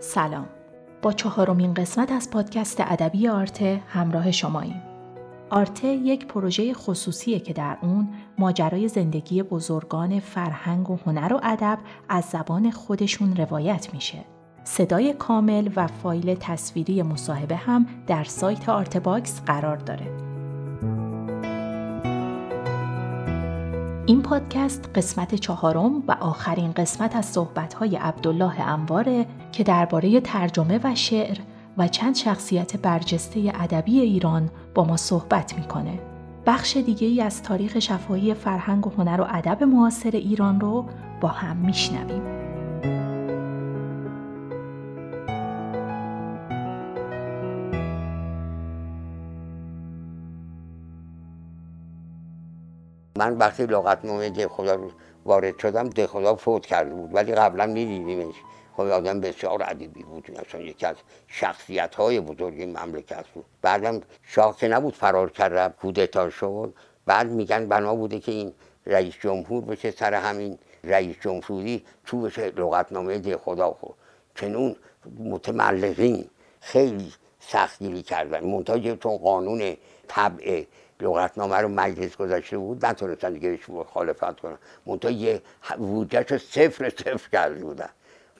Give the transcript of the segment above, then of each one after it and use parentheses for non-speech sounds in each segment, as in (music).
سلام. با چهارمین قسمت از پادکست ادبی آرته همراه شماییم. آرته یک پروژه خصوصیه که در اون ماجرای زندگی بزرگان فرهنگ و هنر و ادب از زبان خودشون روایت میشه. صدای کامل و فایل تصویری مصاحبه هم در سایت آرتباکس قرار داره. این پادکست قسمت چهارم و آخرین قسمت از صحبت‌های عبدالله انواره که درباره ترجمه و شعر و چند شخصیت برجسته ادبی ایران با ما صحبت می‌کنه. بخش دیگه ای از تاریخ شفاهی فرهنگ و هنر و ادب معاصر ایران رو با هم میشنویم. من وقتی لغتنامه ده خدا وارد شدم ده خدا فوت کرده بود. ولی قبلا میدیدیمش. خب آدم بسیار ادبی بود. اصلا یکی از شخصیت های بزرگ این مملکت بود. بعدم شاه نبود فرار کرد کودتا شد بعد میگن بنا بوده که این رئیس جمهور بشه سر همین رئیس جمهوری تو بشه لغتنامه ده خدا. خود چنون متملقین خیلی سختگیری کردن. منتها چون قانون طبع لغتنامه رو مجلس گذاشته بود نتونستن دیگه بهش مخالفت کنن. منتها یه بودجهش صفر صفر کرده بودن.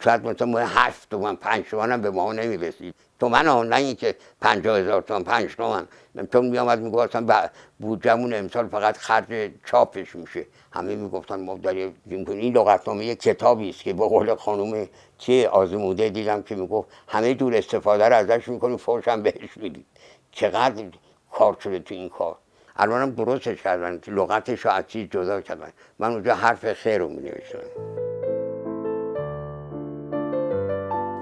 شاید مثلا ما هفت تومن پنج تومن هم به ما نمی‌رسید. تومن ها نه اینکه پنجاه هزار تومن پنج تومن. چون میآمد می‌گفت اصلا بودجهمون امسال فقط خرج چاپش میشه. همه می‌گفتن ما داریم این لغتنامه یه کتابی است که به قول خانم چه آزموده دیدم که می‌گفت همه دور استفاده رو ازش می‌کنیم فوش هم بهش می‌دید چقدر کار شده تو این کار؟ الانم درستش کردن؟ لغتش رو از چیز جدا کردن؟ من اونجا حرف خیر رو می نوشتم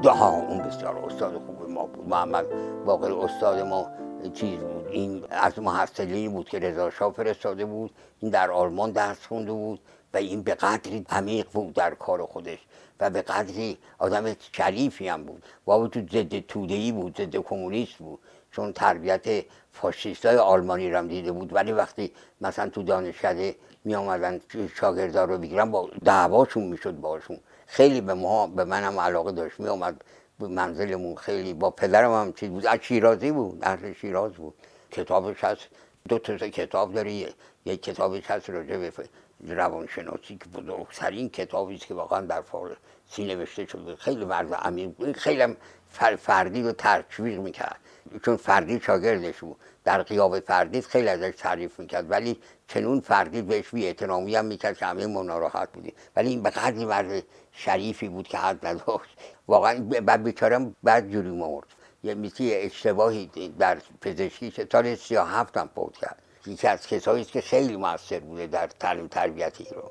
ها اون بسیار استاد خوب ما بود. محمد باقر استاد ما چیز بود. این از محصلینی بود که رضا شاه فرستاده بود. این در آلمان درس خونده بود و این به قدری عمیق بود در کار خودش و به قدری آدم شریفی هم بود. با وجود ضد تودهی بود ضد کمونیست بود. چون تربیت فاشیست های آلمانی رو دیده بود. ولی وقتی مثلا تو دانشکده می آمدن رو بگیرن با دعواشون می‌شد باشون. خیلی به ما به منم علاقه داشت. می آمد به منزلمون خیلی با پدرم هم چیز بود. از شیرازی بود اهل شیراز بود. کتابش هست. دو تا کتاب داره. یک کتابش هست راجع به روانشناسی که بزرگترین کتابی است که واقعا در فارسی نوشته شده. خیلی مرد عمیق خیلی فردی رو تشویق می‌کرد. چون فردی شاگردش بود. در قیاب فردی خیلی ازش تعریف می‌کرد. ولی چنون فردی بهش بی اعتنامی هم می‌کرد که همه ما ناراحت بودیم. ولی این به قدری مرد شریفی بود که حد نداشت. واقعا بعد بیچارم بعد جوری مرد. یه میسی اشتباهی در پزشکی سال 37 هم فوت کرد. یکی از کسایی که خیلی موثر بوده در تعلیم تربیت ایران.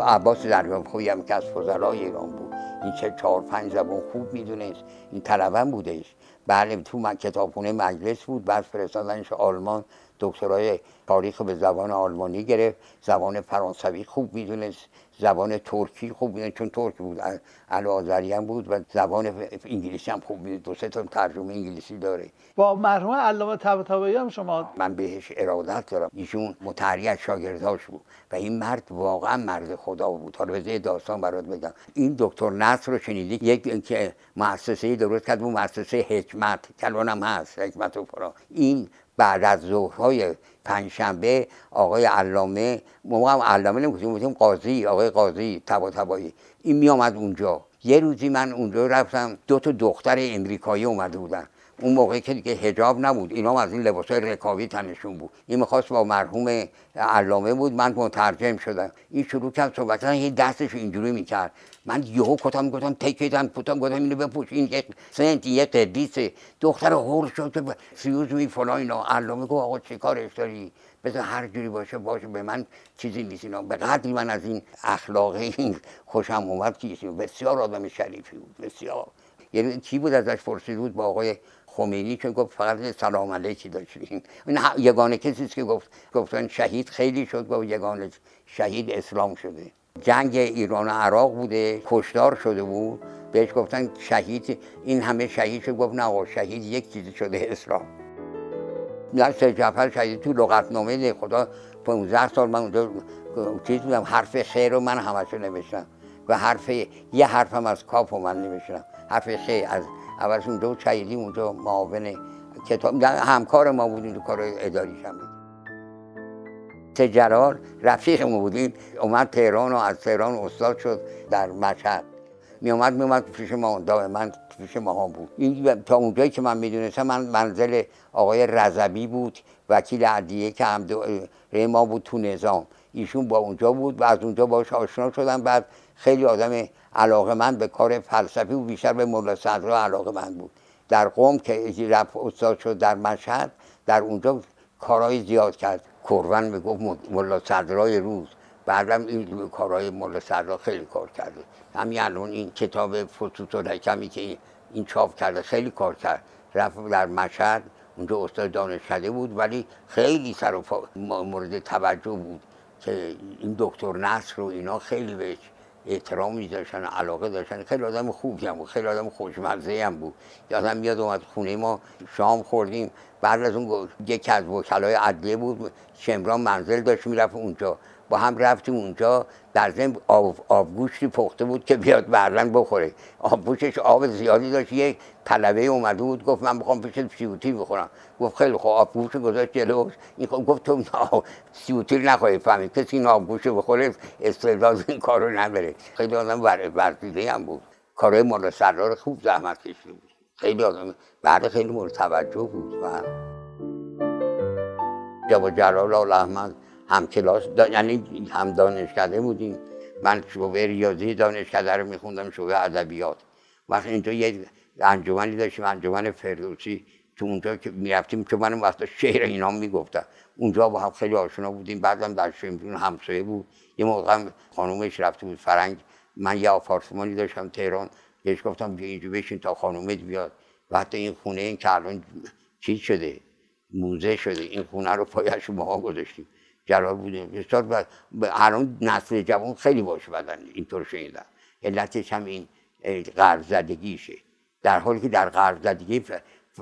عباس دریافخوی هم که از فضلای ایران این چه چهار پنج زبان خوب می‌دونست این طلبم بودش. بله تو کتابخونه مجلس بود بعد فرستادنش آلمان دکترای تاریخ به زبان آلمانی گرفت. زبان فرانسوی خوب می‌دونست زبان ترکی خوب می‌دونست چون ترک بود آذری هم بود و زبان انگلیسی هم خوب می‌دونست. دو سه تا ترجمه انگلیسی داره. با مرحوم علامه طباطبایی هم شما من بهش ارادت دارم. ایشون متحری از شاگرداش بود و این مرد واقعا مرد خدا بود. حالا بذار داستان برات بگم. این دکتر نصر رو شنیدی؟ یک مؤسسه درست کرد بود مؤسسه حکمت کلان هم هست حکمت و فرا این بعد از ظهرهای پنجشنبه آقای علامه ما هم علامه نمی‌گفتیم قاضی آقای قاضی تبا تبایی. این می آمد اونجا. یه روزی من اونجا رفتم دو تا دختر امریکایی اومده بودن. اون موقعی که دیگه هجاب نبود. اینا از این لباس رکابی تنشون بود. این می‌خواست با مرحوم علامه بود من مترجم شدم. این شروع کرد صحبت یه دستش اینجوری می‌کرد. من یهو کتم گفتم تکیدن پوتم گفتم اینو بپوش این یک سنت یک قدیس دختر هول شد سیوز می فلان اینا. علامه گفت آقا چه کارش داری؟ بذار هر جوری باشه باشه به من چیزی نیست اینا. به قدری من از این اخلاق این خوشم اومد که بسیار آدم شریفی بود بسیار. یعنی چی بود ازش پرسید بود؟ با آقای خمینی که گفت فقط سلام علیکی داشتیم. این یگانه کسی که گفت گفتن شهید خیلی شد و یگانه شهید اسلام شده. جنگ ایران و عراق بوده کشدار شده بود بهش گفتن شهید. این همه شهید شد گفت نه شهید یک چیزی شده اسلام. سه جعفر شهید تو لغتنامه خدا 15 سال من اونجا چیز بودم حرف خیر رو من همشو نوشتم. و حرف یه حرفم از کاف من نمیشنم حرف خی از اول اونجا چایلی اونجا معاون کتاب همکار ما بودیم تو کار اداریش هم بود جلال رفیق ما بودیم. اومد تهران و از تهران استاد شد در مشهد. می اومد می اومد پیش ما من پیش ما بود. این تا اونجایی که من می‌دونستم من منزل آقای رضوی بود وکیل عدیه که هم ما بود تو نظام. ایشون با اونجا بود و از اونجا باش آشنا شدم بعد خیلی آدم علاقه من به کار فلسفی و بیشتر به مولا صدرا علاقه من بود. در قوم که رفت استاد شد در مشهد در اونجا کارهای زیاد کرد. کرون می‌گفت ملا صدرای روز. بعدم این کارهای ملا صدرا خیلی کار کرده. همین الان این کتاب فسوس و رکمی که این چاپ کرده خیلی کار کرد. رفت در مشهد اونجا استاد دانشکده بود ولی خیلی سر مورد توجه بود که این دکتر نصر و اینا خیلی بهش احترامی داشتن علاقه داشتن. خیلی آدم خوبی هم بود خیلی آدم خوشمزه هم بود. یادم میاد اومد خونه ما شام خوردیم. بعد از اون یکی از وکلای عدلیه بود شمران منزل داشت می‌رفت اونجا. با هم رفتیم اونجا. در ضمن آب, آبگوشتی پخته بود که بیاد بردن بخوره. آبگوشش آب زیادی داشت یک طلبه اومده بود گفت من می‌خوام پیش سیوتی بخورم. گفت خیلی خوب آبگوش گذاشت جلوش. این گفت تو سیوتی نخواهی فهمید. کسی این آبگوش بخوره استعداد این کارو نداره. خیلی آدم ورزیده هم بود. کارهای مال سرار خوب زحمت کشیده بود. خیلی آدم بعد خیلی مورد توجه بود. و جواب جلال احمد هم کلاس یعنی هم دانشکده بودیم. من شعبه ریاضی دانشکده رو میخوندم شعبه ادبیات. وقتی اینجا یه انجمنی داشتیم انجمن فردوسی. تو اونجا که می‌رفتیم که من وقتا شعر اینا می‌گفتم. اونجا با هم خیلی آشنا بودیم. بعدم در شمرون همسایه بود. یه موقع خانومش رفته بود فرنگ. من یه آپارتمانی داشتم تهران. بهش گفتم بیا اینجا بشین تا خانومت بیاد. و حتی این خونه این که الان چیز شده موزه شده. این خونه رو پایش ما گذاشتیم. جلال بوده بسیار الان نسل جوان خیلی باش بدن. اینطور شنیدن علتش هم این غرب زدگیشه. در حالی که در غرب زدگی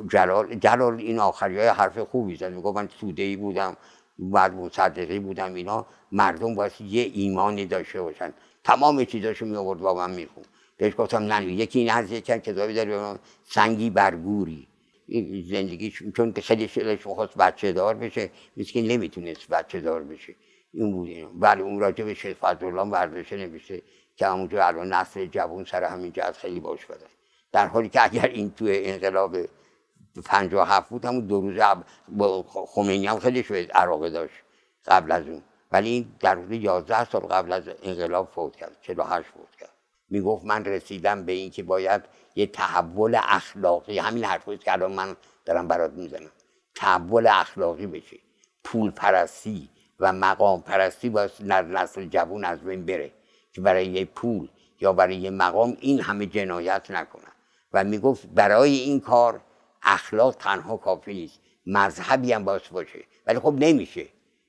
جلال, جلال این آخری حرف خوبی زد. میگو من سوده ای بودم بعد مصدقی بودم اینا مردم باید یه ایمانی داشته باشن. تمام چیزاشو می آورد با من میخون بهش گفتم نه یکی این از یکن کتابی داره سنگی برگوری زندگی چون خیلی شلش می‌خواست بچه دار بشه که نمی‌تونست بچه دار بشه. این بود این بله اون راجع به شیخ فضلالله ورزشه نمیشه که همونجا الان نسل جوان سر همین جهت خیلی باش بده در حالی که اگر این توی انقلاب 57 بود همون دو روز با خمینی هم خیلی شوید عراقه داشت قبل از اون. ولی این در روز 11 سال قبل از انقلاب فوت کرد 48 فوت کرد. می‌گفت من رسیدم به اینکه باید یه تحول اخلاقی همین حرفی که الان من دارم برات می‌زنم. تحول اخلاقی بشه. پول پرستی و مقام پرستی باید نسل جوون از بین بره که برای یه پول یا برای یه مقام این همه جنایت نکنن و می‌گفت برای این کار اخلاق تنها کافی نیست مذهبی هم باید باشه. ولی خب نمیشه.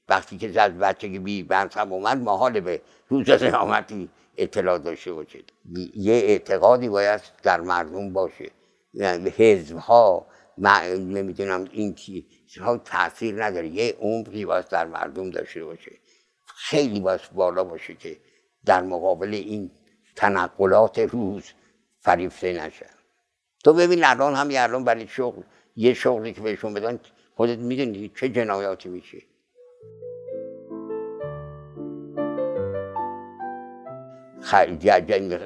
وقتی که از بچگی بی هم اومد محال به روز قیامتی اطلاع داشته باشید یه اعتقادی باید در مردم باشه. حزب ها نمی‌دونم این چیزها تاثیر نداره. یه عمقی باید در مردم داشته باشه. خیلی باید بالا باشه که در مقابل این تنقلات روز فریفته نشن تو ببین الان همین الان برای شغل یه شغلی که بهشون بدن خودت می‌دونی چه جنایاتی میشه.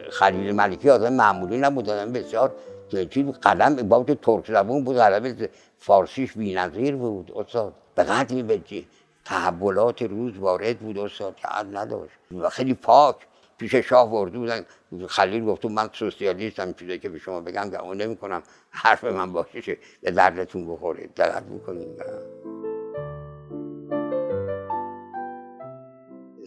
خلیل ملکی آدم معمولی نبود آدم بسیار چیز قلم با ترک زبون بود قلم فارسیش بی‌نظیر بود استاد. به قدری به تحولات روز وارد بود استاد که نداشت. و خیلی پاک. پیش شاه ورده بودن. خلیل گفت من سوسیالیستم چیزی که به شما بگم نمی نمی‌کنم حرف من باشه به دردتون بخوره. دقت می‌کنید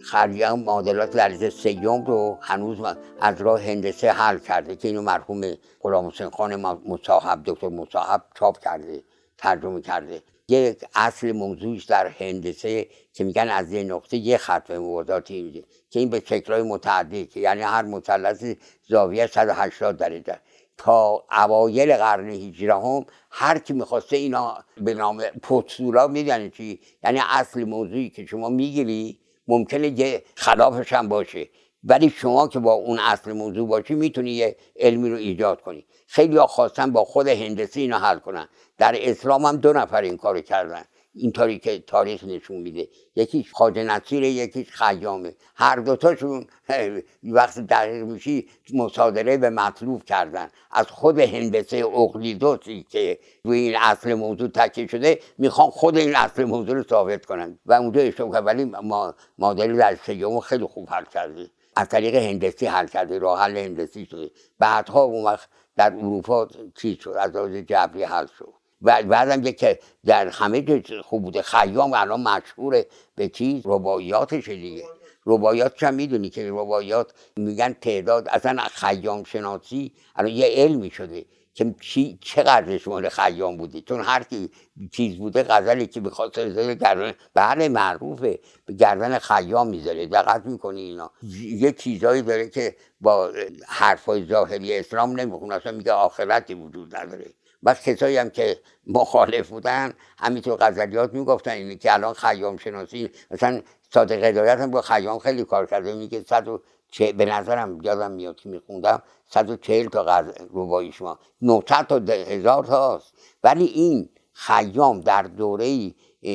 خریام معادلات لرزه سیوم رو هنوز از راه هندسه حل کرده که اینو مرحوم غلام حسین خان مصاحب دکتر مصاحب چاپ کرده ترجمه کرده. یک اصل موضوعش در هندسه که میگن از یه نقطه یه خط به موازاتی میده که این به شکلهای متعدی که یعنی هر مثلث زاویه 180 درجه. تا اوایل قرن هم هر کی می‌خواسته اینا به نام پوتسولا می‌دونی چی؟ یعنی اصل موضوعی که شما می‌گیری ممکنه یه خلافش هم باشه. ولی شما که با اون اصل موضوع باشی می‌تونی یه علمی رو ایجاد کنی. خیلی خواستن با خود هندسی اینو حل کنن. در اسلام هم دو نفر این کارو کردن. اینطوری که تاریخ نشون میده. یکیش خواجه نصیره یکیش خیامه. هر دوتاشون (laughs) وقتی دقیق میشی مصادره به مطلوب کردن. از خود هندسه اقلیدوسی که روی این اصل موضوع تکیه شده می‌خوان خود این اصل موضوع رو ثابت کنن. و اونجا اشتباه ولی ما مادری در سیوم خیلی خوب حل کرده از طریق هندسی حل کرده راه حل هندسی شده. بعدها اون وقت در اروپا چیز شد از جبری حل شد. و بعدم که در همه خوب بوده. خیام الان مشهوره به چیز رباعیاتش دیگه. رباعیات می‌دونی که رباعیات میگن تعداد اصلا خیام شناسی الان یه علمی شده. که چی چقدر مال خیام بوده چون هر کی چیز بوده غزلی که بخواد گردن بله معروفه. به گردن خیام می‌ذاره. دقت می‌کنی اینا. یه چیزایی داره که با حرفای ظاهری اسلام نمی‌خونه. اصلا میگه آخرتی وجود نداره. بعد کسایی هم که مخالف بودن همینطور غزلیات می‌گفتن اینه که الان خیام شناسی مثلا صادق هدایت هم با خیام خیلی کار کرده. میگه صد و چه به نظرم یادم میاد که میخوندم 140 تا غز... روایی شما. 900 تا هزار تا هست ولی این خیام در دوره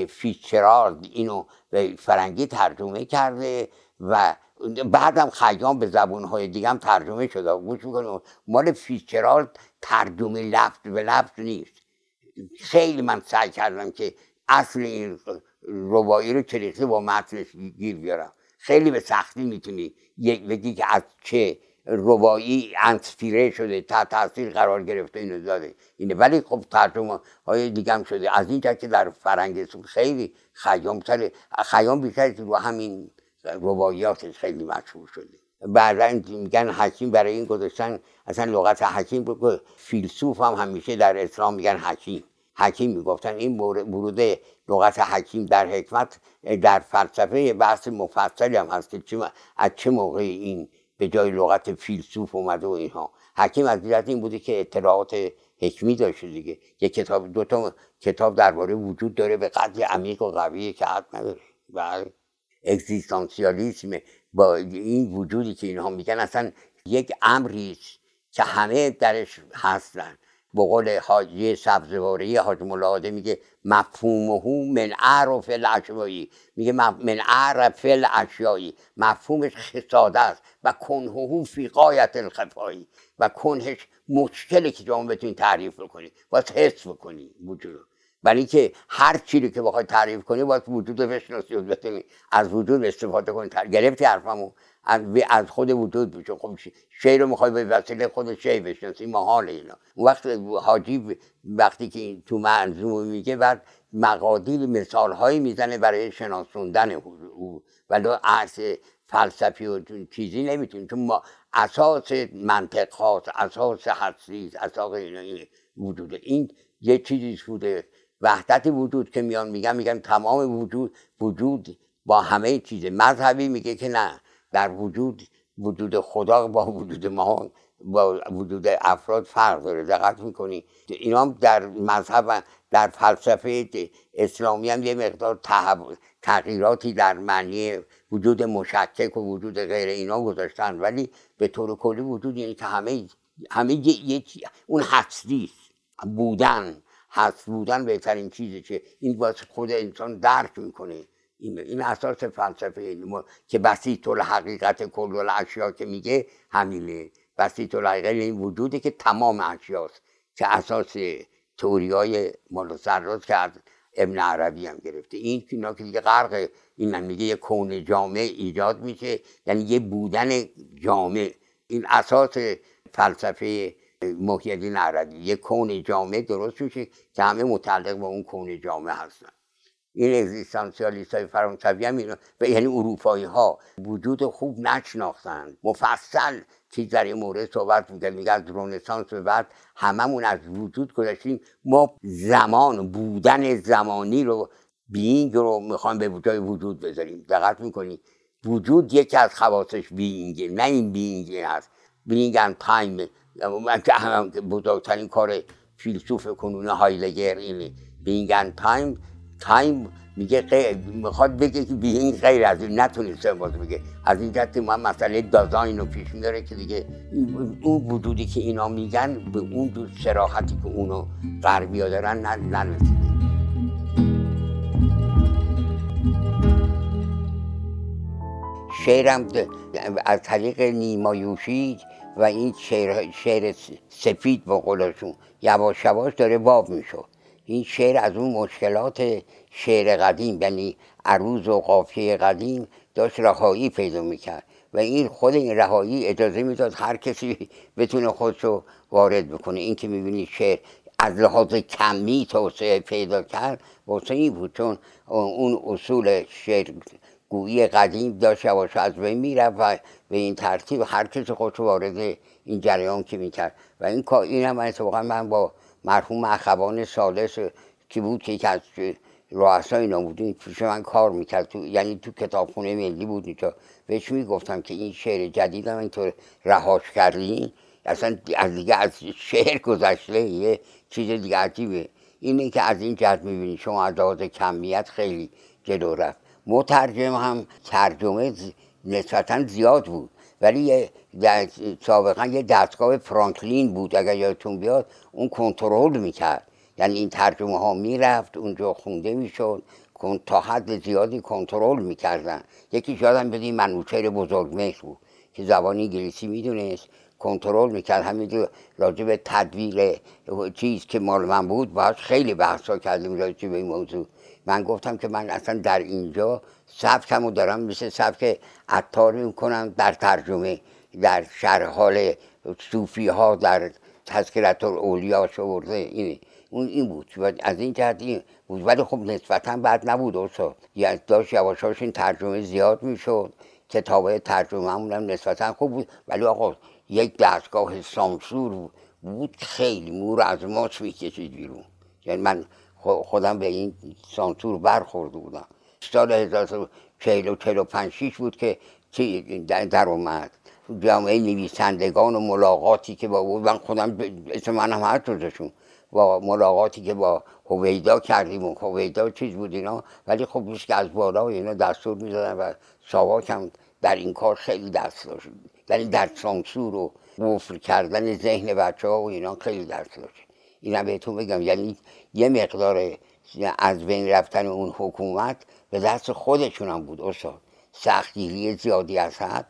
فیچرارد اینو به فرنگی ترجمه کرده و بعدم خیام به زبونهای دیگه هم ترجمه شده. گوش می‌کنیم مال فیچرال ترجمه لفظ به لفظ نیست. خیلی من سعی کردم که اصل این روایی رو چریخی با متنش گیر بیارم. خیلی به سختی می‌تونی بگی که از چه روایی انسپیره شده تا تاثیر قرار گرفته اینو داده. اینه. ولی خب ترجمه های دیگه هم شده. از این که در فرنگ خیلی خیام سر خیام بیشتر رو همین روایاتش خیلی مشهور شده. بعدا میگن حکیم برای این گذاشتن اصلا لغت حکیم فیلسوف هم همیشه در اسلام میگن حکیم. حکیم می‌گفتن این ورود لغت حکیم در حکمت در فلسفه بحث مفصلی هم هست که از چه موقع این به جای لغت فیلسوف اومده و اینها. حکیم از دیدت این بوده که اطلاعات حکمی داشته دیگه. یه کتاب دو تا کتاب درباره وجود داره به قدر عمیق و قویه که حد نداره. و اگزیستانسیالیسم با این وجودی که اینها میگن اصلا یک امری که همه درش هستن. به قول حاجی سبزواری حاج ملاده میگه مفهومه من عرف الاشیایی. میگه من عرف الاشیایی. مفهومش خساده است و کنهه فی قایت الخفایی. و کنهش مشکلی که شما بتونی تعریف کنی باید حس بکنی وجود برای اینکه هر چیزی که بخوای تعریف کنی باید وجود بشناسی و بتونی از وجود استفاده کنی. گرفتی حرفمو از خود وجود بشه. خب شعر رو می‌خوای به وسیله خود شعر بشناسی محال اینا. وقت حاجی وقتی که تو منظوم میگه بعد مقادیر مثال هایی می‌زنه برای شناسوندن او. ولی عرص فلسفی و چیزی نمی‌تونیم چون ما اساس منطق خاص اساس حسی اساس این وجود این یه چیزی بوده. وحدت وجود که میان میگن میگن تمام وجود وجود با همه چیز مذهبی میگه که نه در وجود وجود خدا با وجود ما با وجود افراد فرق داره. دقت می‌کنی؟ اینا هم در مذهب در فلسفه اسلامی هم یه مقدار تغییراتی در معنی وجود مشکک و وجود غیر اینا گذاشتن. ولی به طور کلی وجود یعنی که همه همه یه اون هستی بودن. هست بودن بهترین چیزی که این واسه خود انسان درک می‌کنه. این, این اساس فلسفه ما که بسیط حقیقت کل الاشیا که میگه همینه. بسیط الحقیقت این وجوده که تمام اشیاست که اساس توری های مال که از ابن عربی هم گرفته. این اینا که دیگه غرق این میگه یه کون جامع ایجاد میشه. یعنی یه بودن جامع. این اساس فلسفه محیدین عربی یه کون جامع درست میشه که همه متعلق به اون کون جامع هستن. این اگزیستانسیالیست های فرانسوی هم اینو یعنی اروپایی ها وجود خوب نشناختند. مفصل چیز در این مورد صحبت میگه میگه از رونسانس به بعد هممون از وجود گذاشتیم ما زمان بودن زمانی رو بینگ رو می‌خوام به جای وجود بذاریم. دقت می‌کنی. وجود یکی از خواستش بینگه نه این بینگ هست. بینگ ان تایم بزرگترین کار فیلسوف کنون هایلگر اینه. بینگ ان تایم تایم میگه می‌خواد بگه که بی این غیر از این نتونسته باز بگه. از این جهت ما مسئله دازاین رو پیش میداره که دیگه اون وجودی که اینا میگن به اون دو سراحتی که اونو غربیا دارن نرسیده. شعرم از طریق نیمایوشی و این شعر, شعر سفید با قلاشون. یواش یواش داره باب می‌شد این شعر از اون مشکلات شعر قدیم یعنی عروض و قافیه قدیم داشت رهایی پیدا می‌کرد و این خود این رهایی اجازه می‌داد هر کسی بتونه خودشو وارد بکنه. این که می‌بینی شعر از لحاظ کمی توسعه پیدا کرد واسه این بود چون اون اصول شعر گویی قدیم داشت یواش از بین می‌رفت و به این ترتیب هر کسی خودشو وارد این جریان که می‌کرد. و این کار این هم اتفاقا من با مرحوم اخوان سالس که بود که یکی از رؤسای این پیش من کار می‌کرد تو یعنی تو کتابخونه ملی بود اینجا. بهش می‌گفتم که این شعر جدید هم اینطور رهاش کردین اصلا از دیگه از شعر گذشته یه چیز دیگه عجیبه. اینه که از این جهت می‌بینی شما از کمیت خیلی جلو رفت. مترجم هم ترجمه نسبتا زیاد بود. ولی سابقا یه دستگاه فرانکلین بود اگر یادتون بیاد اون کنترل می‌کرد. یعنی این ترجمه ها می‌رفت اونجا خونده می‌شد تا حد زیادی کنترل می‌کردن. یکی یادم بدیم منوچهر بزرگ بود که زبان انگلیسی می‌دونست کنترل می‌کرد. همینجور راجع به تدویر چیز که مال من بود باید خیلی بحثا کردیم راجع به این موضوع. من گفتم که من اصلا در اینجا سبکمو دارم مثل سبک عطار می‌کنم در ترجمه در شرح حال صوفی ها در تذکرت اولیا شورده. این اون این بود. و از این جهت این بود. ولی خب نسبتا بد نبود استاد. یعنی داشت یواشاش این ترجمه زیاد می‌شد کتاب ترجمه هم نسبتا خوب بود. ولی آقا یک دستگاه سانسور بود خیلی مور از ماچ می‌کشید بیرون. یعنی من خودم به این سانسور برخورده بودم. سال 1945 بود که در اومد. جامعه نویسندگان و ملاقاتی که با بود من خودم اسم من هم هر روزشون با ملاقاتی که با هویدا کردیم و هویدا چیز بود اینا. ولی خب که از بالا اینا دستور می‌دادن و ساواک هم در این کار خیلی دست داشت. ولی در سانسور و وفر کردن ذهن بچه ها و اینا خیلی دست داشت. اینا بهتون بگم. یعنی یه مقدار از بین رفتن اون حکومت به دست خودشون هم بود استاد. سختگیری زیادی از حد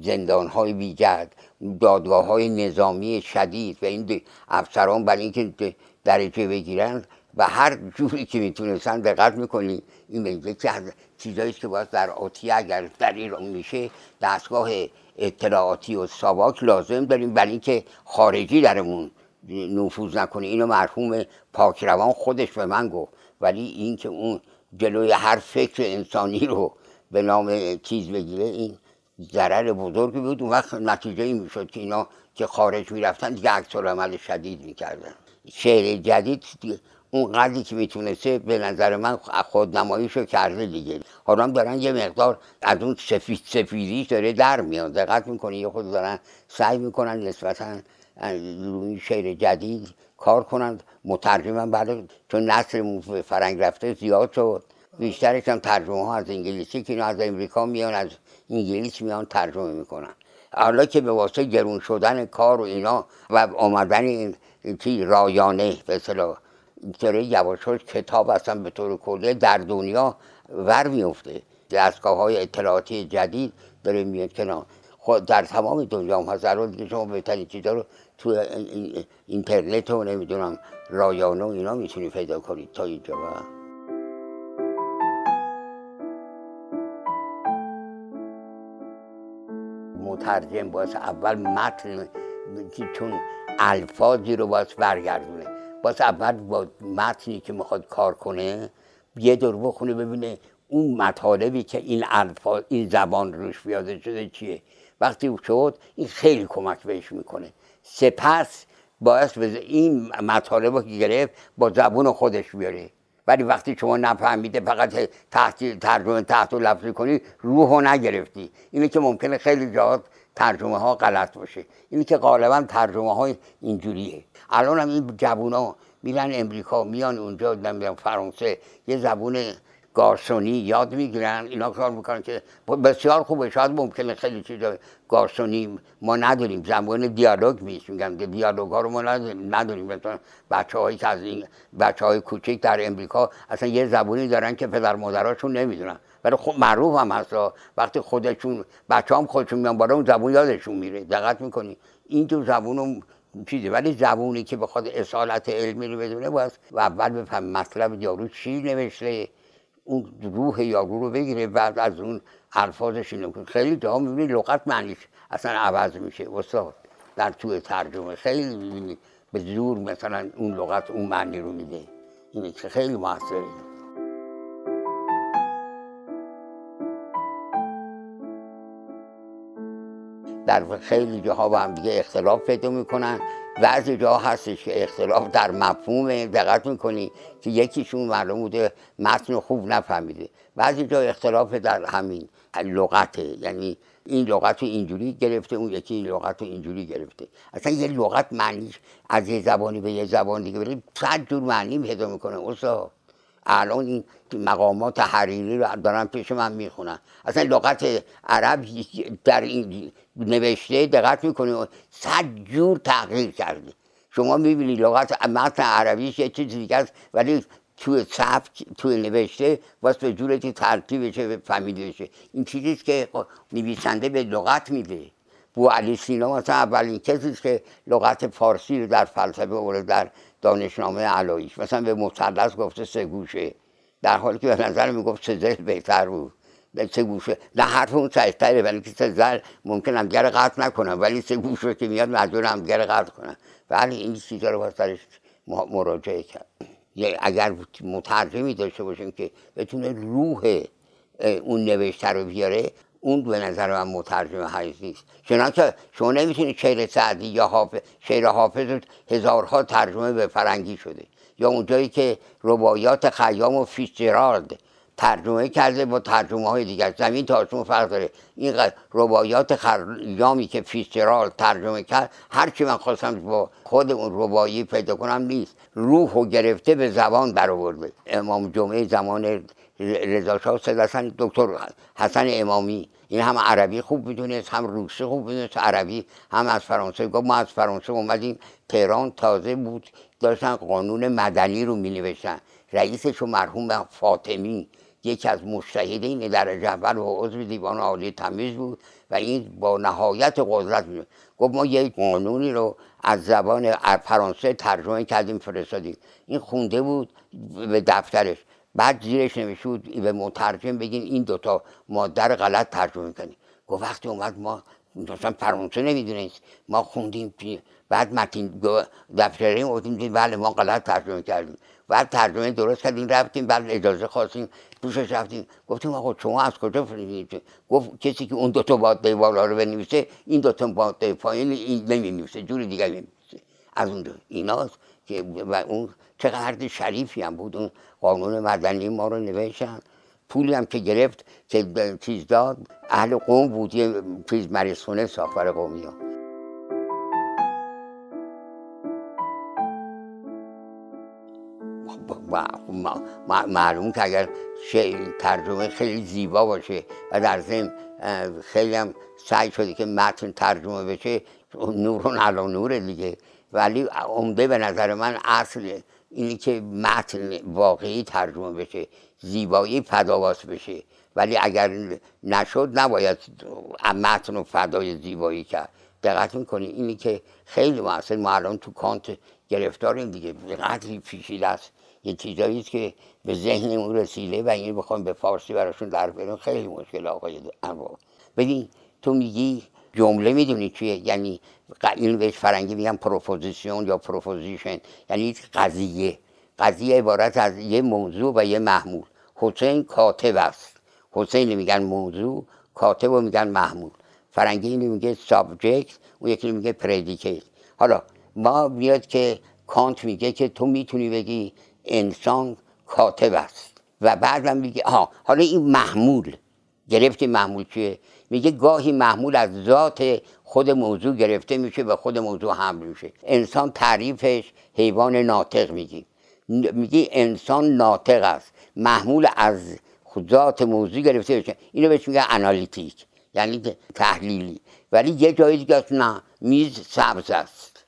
زندان های بیجد دادگاه های نظامی شدید و این افسران برای اینکه درجه بگیرن و هر جوری که می‌تونستن دقت می‌کنی این یکی از چیزایی که باید در آتی اگر در ایران میشه دستگاه اطلاعاتی و ساواک لازم داریم برای اینکه خارجی درمون نفوذ نکنه اینو مرحوم پاکروان خودش به من گفت. ولی اینکه اون جلوی هر فکر انسانی رو به نام چیز بگیره این ضرر بزرگی بود. اون وقت نتیجه این می‌شد که اینا که خارج می‌رفتن دیگه عکس عمل شدید می‌کردن. شعر جدید اون قدری که می‌تونسته به نظر من خود نماییشو کرده دیگه. حالا دارن یه مقدار از اون سفید سفیدی داره در میاد. دقت می‌کنی؟ یه خود دارن سعی می‌کنن نسبتا شعر جدید کار کنن مترجمن بعد چون نسل فرنگ رفته زیاد شد. بیشترش هم ترجمه ها از انگلیسی که از امریکا میان از انگلیس میان ترجمه می‌کنن. حالا که به واسه گرون شدن کار و اینا و آمدن این چی رایانه به اصطلاح داره یواشاش کتاب اصلا به طور کلی در دنیا ور میفته دستگاه های اطلاعاتی جدید داره میاد کنار. خود در تمام دنیا هم هست. شما بهترین چیزا رو تو اینترنت و نمی‌دونم رایانه و اینا می‌تونی پیدا کنید تا اینجا مترجم باید اول متن چون الفاظی رو باید برگردونه باید اول با متنی که می‌خواد کار کنه یه دور بخونه ببینه اون مطالبی که این الفاظ این زبان روش بیاده شده چیه وقتی شد این خیلی کمک بهش می‌کنه سپس باید این مطالب که گرفت با زبون خودش بیاره ولی وقتی شما نفهمیده فقط تحت ترجمه تحت و لفظی کنی روح رو نگرفتی. اینه که ممکنه خیلی جاهات ترجمه ها غلط باشه. اینه که غالبا ترجمه های اینجوریه. الان هم این جوونا میرن امریکا میان اونجا نمی‌دونم فرانسه. یه زبون گارسونی یاد می‌گیرن. اینا کار می‌کنن که بسیار خوبه. شاید ممکنه خیلی چیزا گارسونی ما نداریم. زمان دیالوگ میش میگم که دیالوگ ها رو ما نداریم. مثلا بچه هایی که از این بچه های کوچک در امریکا اصلا یه زبونی دارن که پدر مادراشون نمی‌دونن. ولی خب معروف هم هست. وقتی خودشون بچه خودشون میان بالا اون زبون یادشون میره. دقت می‌کنی. این تو زبون چیزه. ولی زبونی که بخواد اصالت علمی رو بدونه باید و اول بفهم مطلب یارو چی نوشته. اون روح یارو رو بگیره بعد از اون الفاظش اینو خیلی جا می‌بینی لغت معنیش اصلا عوض میشه. استاد در توی ترجمه خیلی می‌بینی به زور مثلا اون لغت اون معنی رو میده اینه که خیلی موثره. در خیلی جاها با هم دیگه اختلاف پیدا می‌کنن. بعضی جا هستش که اختلاف در مفهوم دقت می‌کنی که یکیشون معلوم بوده متن خوب نفهمیده. بعضی جا اختلاف در همین لغته یعنی این لغت رو اینجوری گرفته اون یکی این لغت رو اینجوری گرفته. اصلا یه لغت معنیش از یه زبانی به یه زبان دیگه بره صد جور معنی پیدا می‌کنه استاد. الان این مقامات حریری رو دارن پیش من می‌خونن. اصلا لغت عرب در این نوشته دقت می‌کنی؟ صد جور تغییر کرده. شما می‌بینی لغت متن عربیش یه چیز دیگه است ولی توی سبک توی نوشته واسه به جورتی ترتیب بشه فهمیده بشه. این چیزیست که نویسنده به لغت میده. بو علی سینا مثلا اولین کسی که لغت فارسی رو در فلسفه آورده در دانشنامه علاییش مثلا به مثلث گفته سه گوشه. در حالی که به نظر می‌گفت سه زل بهتر بود. سه گوشه. نه حرف اون سجتره ولی که سه زل ممکن هم دیگر قطع نکنم. ولی سه گوشه که میاد مجبور هم دیگر قطع کنم. ولی این چیزا رو باید سرش مراجعه کرد. اگر مترجمی داشته باشیم که بتونه روح اون نوشته رو بیاره اون به نظر من مترجم حیث نیست. چنانکه شما نمی‌تونید شعر سعدی یا حافظ شعر حافظ هزارها ترجمه به فرنگی شده. یا اونجایی که ربایات خیام و ترجمه کرده با ترجمه های دیگر. زمین تا آسمون فرق داره. این ربایات خیامی که فیشجرالد ترجمه کرد هرچی من خواستم با خود اون ربایی پیدا کنم نیست. روح و گرفته به زبان برآورده. امام جمعه زمان رضا شاه دکتر حسن امامی. این هم عربی خوب می‌دونست هم روسی خوب می‌دونست عربی هم از فرانسه. گفت ما از فرانسه اومدیم تهران تازه بود. داشتن قانون مدنی رو می نوشتن رئیسش و مرحوم فاطمی یکی از مشتهدین درجه اول و عضو دیوان عالی تمیز بود و این با نهایت قدرت بود. گفت ما یک قانونی رو از زبان فرانسه ترجمه کردیم فرستادیم. این خونده بود به دفترش. بعد زیرش نمی‌شود به مترجم بگین این دوتا مادر غلط ترجمه کنیم گفت وقتی اومد ما مثلا فرانسه نمی‌دونست ما خوندیم بعد متین دفتره اومدیم بله ما غلط ترجمه کردیم. بعد ترجمه درست کردیم رفتیم بعد اجازه خواستیم توشش رفتیم. گفتیم آقا شما از کجا فرستید گفت کسی که اون دو تا باده بالا رو بنویسه این دو تا باده پایین این نمی‌نویسه جوری دیگه نمی‌نویسه. از اون دو ایناست که اون چقدر شریفی هم بود. اون قانون مدنی ما رو نوشتن. پولی هم که گرفت که چیز داد. اهل قوم بود. یه چیز مریض سافر قومی ها. معلوم که اگر ترجمه خیلی زیبا باشه و در ضمن خیلی هم سعی شده که متن ترجمه بشه نورون علا نور دیگه. ولی عمده به نظر من اصل اینی که متن واقعی ترجمه بشه زیبایی فداواس بشه. ولی اگر نشد نباید متن و فدای زیبایی کرد. دقت می‌کنی؟ اینی که خیلی موثر ما الان تو کانت گرفتاریم دیگه. قدری پیچیده است. یه چیزایی که به ذهنمون رسیده و این بخوام به فارسی براشون در بیارم خیلی مشکل آقای انواع ببین تو میگی جمله می‌دونی چیه؟ یعنی این بهش فرنگی میگن proposition یا proposition یعنی قضیه. قضیه عبارت از یه موضوع و یه محمول. حسین کاتب است. حسین میگن موضوع کاتب رو میگن محمول. فرنگی اینو میگه subject اون یکی میگه predicate حالا ما بیاد که کانت میگه که تو می‌تونی بگی انسان کاتب است. و بعدم میگه ها حالا این محمول. گرفتی محمول چیه. میگه گاهی محمول از ذات خود موضوع گرفته میشه و خود موضوع حمل میشه. انسان تعریفش حیوان ناطق میگیم میگه انسان ناطق است. محمول از ذات موضوع گرفته بشه اینو بهش میگه انالیتیک. یعنی تحلیلی. ولی یه جایی دیگه نه. میز سبز است.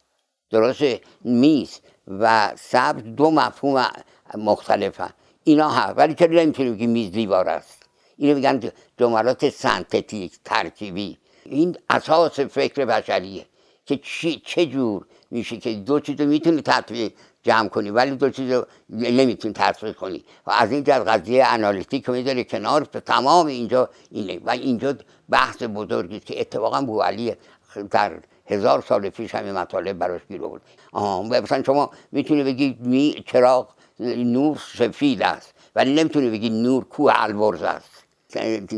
درسته؟ میز و سبز دو مفهوم مختلفن. اینا هست. ولی چرا نمی‌تونی بگی میز دیوار است؟ اینو میگن جملات سنتتیک ترکیبی. این اساس فکر بشریه که چه جور میشه که دو چیز رو می‌تونی تطبیق جمع کنی ولی دو چیز رو نمی‌تونی تطبیق کنی. و از این قضیه انالیتیک می‌ذاره کنار تمام اینجا اینه. و اینجا بحث بزرگی که اتفاقا بو در هزار سال پیش همین مطالب براش گیر آها مثلا شما می‌تونی بگی می چراغ نور سفید است ولی نمی‌تونی بگی نور کوه البرز است.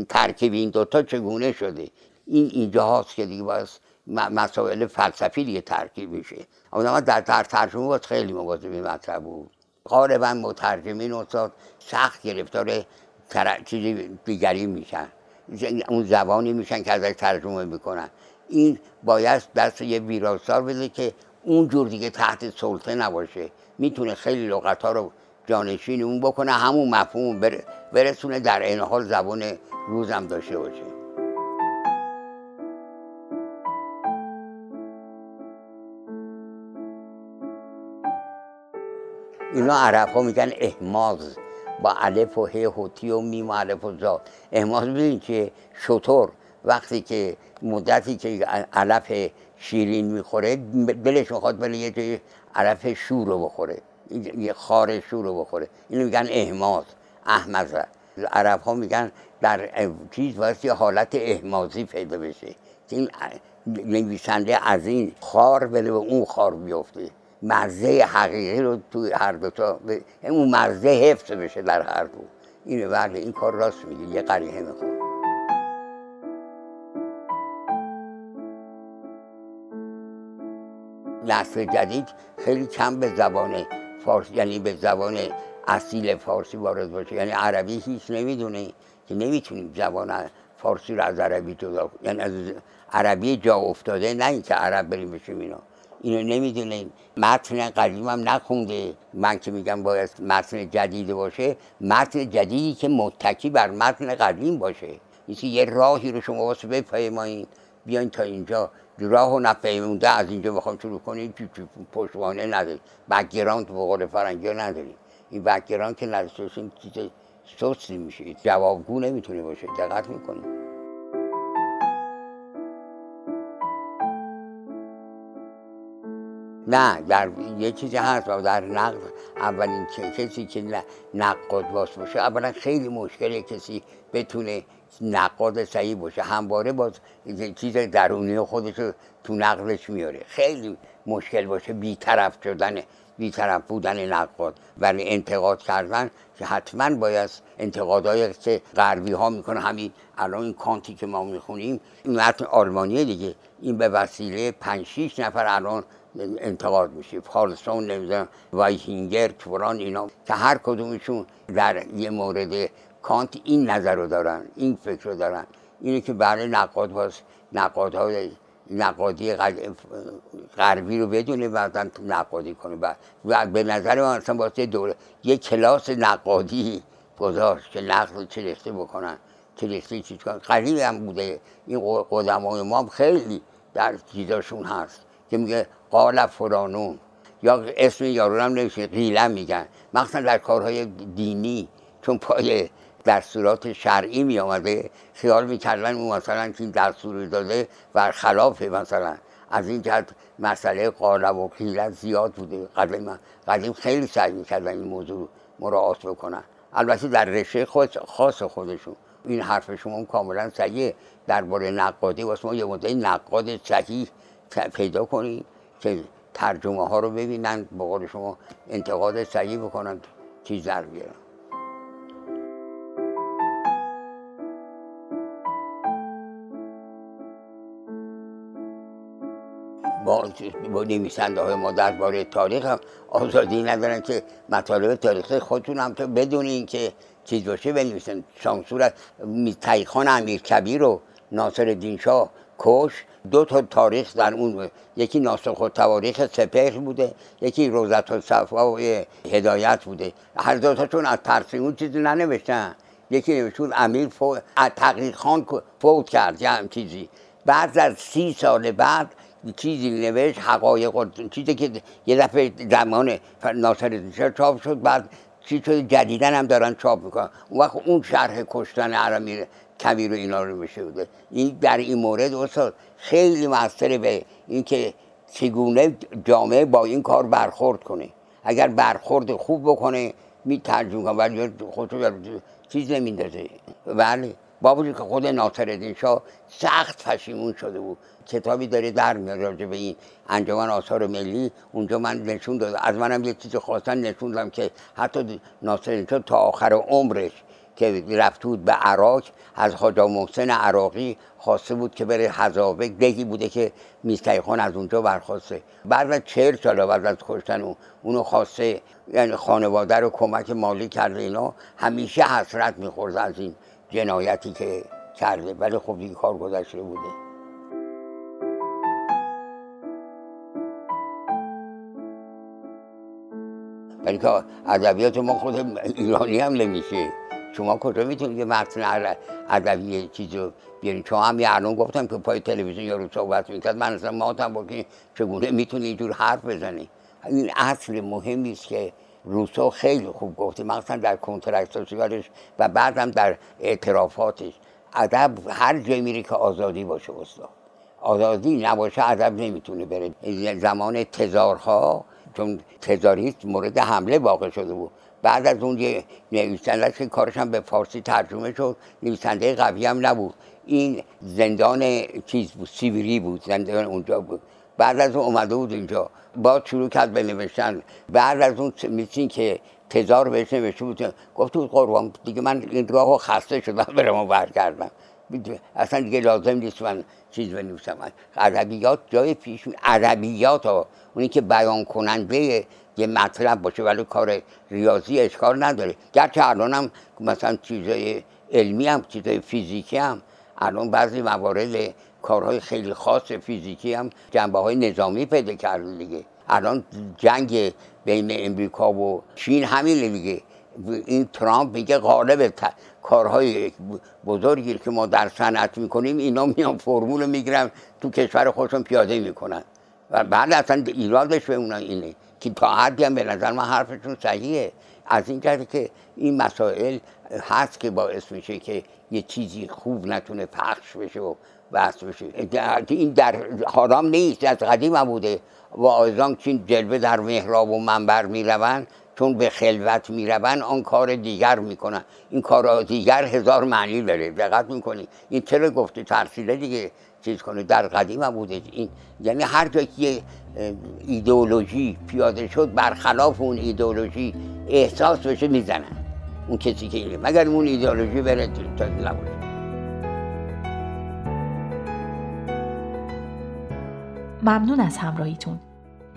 ترکیب این دوتا چگونه شده؟ این اینجا هاست که دیگه باید مسائل فلسفی دیگه ترکیب میشه. اما در, در ترجمه باید خیلی مواظبی مطلب بود. غالبا مترجمین استاد سخت گرفتار چیز دیگری میشن. اون زبانی میشن که ازش ترجمه می‌کنن. این باید دست یه ویراستار بده که اونجور دیگه تحت سلطه نباشه. می‌تونه خیلی لغت ها رو جانشین اون بکنه همون مفهوم برسونه در این حال زبان روزم داشته باشه. اینا عرب ها میگن احماز. با الف و ه و و میم و الف و زا. احماز ببینید که شطور. وقتی که مدتی که علف شیرین می‌خوره دلش می‌خواد بره یه علف شور رو بخوره. یه خار شور رو بخوره. اینو میگن احماز احمزه عرب ها میگن در چیز باید یه حالت احمازی پیدا بشه. این نویسنده از این خار بره به اون خار بیفته. مزه حقیقی رو تو هر دوتا اون مزه حفظ بشه در هر دو. اینه بله این کار راست میگه. یه قریحه می‌خواد نسل جدید خیلی کم به زبان فارسی یعنی به زبان اصیل فارسی وارد باشه. یعنی عربی هیچ نمی‌دونه که نمی‌تونیم زبان فارسی رو از عربی جدا یعنی از عربی جا افتاده نه اینکه عرب بریم بشیم اینا. اینو نمی‌دونیم متن قدیم هم نخونده. من که میگم باید متن جدید باشه. متن جدیدی که متکی بر متن قدیم باشه. یه راهی رو شما واسه بپیمایید بیاین تا اینجا. راه و نپیمونده از اینجا بخوام شروع کنید پشتوانه ندارید background به قول فرنگی ندارید این background که نداشته چیز لوسی میشه. جوابگو نمی‌تونه باشه. دقت می‌کنید نه در یه چیزی هست و در نقد اولین کسی که نقاد باش باشه اولا خیلی مشکله کسی بتونه نقاد صحیح باشه. همواره باز چیز درونی خودش رو تو نقدش میاره. خیلی مشکل باشه بیطرف شدن بیطرف بودن نقاد ولی انتقاد کردن که حتما باید انتقادهای که غربی ها می‌کنه همین الان این کانتی که ما می‌خونیم این متن آلمانیه دیگه. این به وسیله 5 6 نفر الان انتقاد میشه پارسون نمی‌دونم وایهینگر فلان اینا. که هر کدومشون در یه مورد کانت این نظر رو دارن این فکر رو دارن. اینه که برای نقاد باز نقادهای نقادی غربی رو بدونه بعدا نقادی کنه. و به نظر من اصلا واسه دوره یه کلاس نقادی گذاشت که نقد چه بکنن چه چیز کنن قریب هم بوده. این قدمای ما خیلی در چیزاشون هست. که میگه قال فرانون یا اسم یارو هم نمیشه قیلم میگن. مخصوصا در کارهای دینی چون پای دستورات شرعی می آمده خیال می‌کردن اون مثلا که دستور داده و خلاف مثلا. از این جهت مسئله قالب و قیلت زیاد بوده. قدیم قدیم خیلی سعی می‌کردن این موضوع مراعات بکنن. البته در رشته خود خاص خودشون. این حرف شما کاملا صحیحه. درباره نقادی واسه ما یه مدت نقاد صحیح پیدا کنیم ترجمه ها رو ببینن به قول شما انتقاد صحیح بکنن چیز در بیارن. با, نویسنده های ما درباره تاریخ هم آزادی ندارن که مطالب تاریخی خودتون هم تو بدون اینکه چیز باشه بنویسن. شامسور تایخان امیر کبیر و ناصر الدین شاه کش. دو تا تاریخ در اون یکی ناسخ تواریخ سپهر بوده یکی روزت و هدایت بوده. هر دو تاشون از ترس اون چیزی ننوشتن. یکی نوشتون امیر فو... تقریق خان فوت کرد یه چیزی. بعد از سی سال بعد چیزی نوشت حقایق چیزی که یه دفعه زمان ناصر چاپ شد بعد چیز جدیدن هم دارن چاپ می‌کنن. اون وقت اون شرح کشتن عرمی کبیر و اینا رو بشه بوده این در این مورد استاد خیلی موثر به اینکه چگونه جامعه با این کار برخورد کنه. اگر برخورد خوب بکنه می ترجمه کنه. ولی خودشو چیز نمیندازه. بله با که خود ناصر شاه سخت پشیمون شده بود. کتابی داره در میاد راجع به این انجمن آثار ملی. اونجا من نشون دادم. از منم یه چیز خواستن نشون دادم که حتی ناصر شاه تا آخر عمرش که رفت بود به عراق از خاجا محسن عراقی خواسته بود که بره حضابه دهی بوده که میستیخان از اونجا برخواسته. بعد از چهل سال بعد از کشتن اون اونو خواسته یعنی خانواده رو کمک مالی کرده اینا همیشه حسرت می‌خورد از این جنایتی که کرده. ولی خب این کار گذشته بوده. ولی که ادبیات ما خود ایرانی هم نمیشه. شما کجا می‌تونید یه متن ادبی چیزو بیارین شما هم یه الان گفتم که پای تلویزیون یارو صحبت می‌کرد من اصلا ما هم که چگونه می‌تونی اینجور حرف بزنی؟ این اصل مهمی است که روسو خیلی خوب گفته مثلا در کنترکت سوسیالش و بعدم در اعترافاتش. ادب هر جایی میره که آزادی باشه استاد. آزادی نباشه ادب نمی‌تونه بره. زمان تزارها چون تزاریست مورد حمله واقع شده بود. بعد از اون یه نویسنده که کارش هم به فارسی ترجمه شد. نویسنده قوی هم نبود. این زندان چیز بود سیبری بود زندان اونجا بود. بعد از اون اومده بود اینجا. با شروع کرد به نوشتن. بعد از اون میسین که تزار بهش نوشته بود گفت بود قربان دیگه من این راه خسته شدم برم و برگردم. اصلا دیگه لازم نیست من چیز بنویسم. ادبیات جای پیش ادبیات ها اونی که بیان کننده یه مطلب باشه ولی کار ریاضی اشکال نداره. گرچه الان هم مثلا چیزای علمی هم چیزای فیزیکی هم الان بعضی موارد کارهای خیلی خاص فیزیکی هم جنبه های نظامی پیدا کرده دیگه. الان جنگ بین امریکا و چین همین دیگه. این ترامپ میگه غالب کارهای بزرگی که ما در صنعت می‌کنیم اینا میان فرمول می‌گیرن تو کشور خودشون پیاده می‌کنن. و بعد اصلا ایرادش به اونا اینه که تا حدی هم به نظر من حرفشون صحیحه. از این جهت که این مسائل هست که باعث میشه که یه چیزی خوب نتونه پخش بشه و بحث بشه. این در حرام نیست از قدیم هم بوده. و آیزان چین جلوه در محراب و منبر می‌روند چون به خلوت می‌روند آن کار دیگر می‌کنن. این کار دیگر هزار معنی داره. دقت می‌کنی. این چرا گفته ترسیده دیگه؟ چیز کنه در قدیم هم بوده. این یعنی هر جایی که ایدئولوژی پیاده شد برخلاف اون ایدئولوژی احساس بشه می‌زنن. اون کسی که اینه. مگر اون ایدئولوژی بره تا نباشه. ممنون از همراهیتون.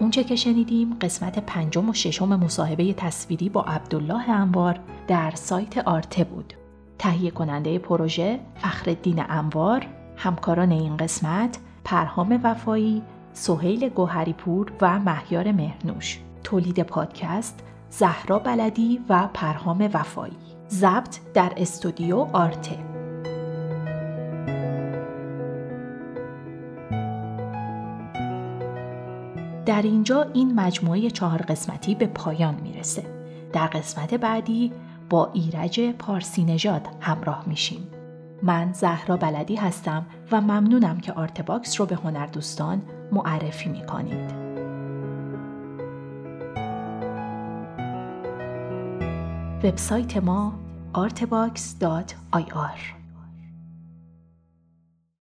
اونچه که شنیدیم قسمت پنجم و ششم مصاحبه تصویری با عبدالله انوار در سایت آرته بود. تهیه کننده پروژه فخردین انوار، همکاران این قسمت پرهام وفایی، سهیل گوهریپور و مهیار مهرنوش. تولید پادکست زهرا بلدی و پرهام وفایی. ضبط در استودیو آرته. در اینجا این مجموعه چهار قسمتی به پایان می‌رسه. در قسمت بعدی با ایرج پارسی نژاد همراه میشیم. من زهرا بلدی هستم و ممنونم که آرتباکس رو به هنردوستان معرفی می‌کنید. وبسایت ما artbox.ir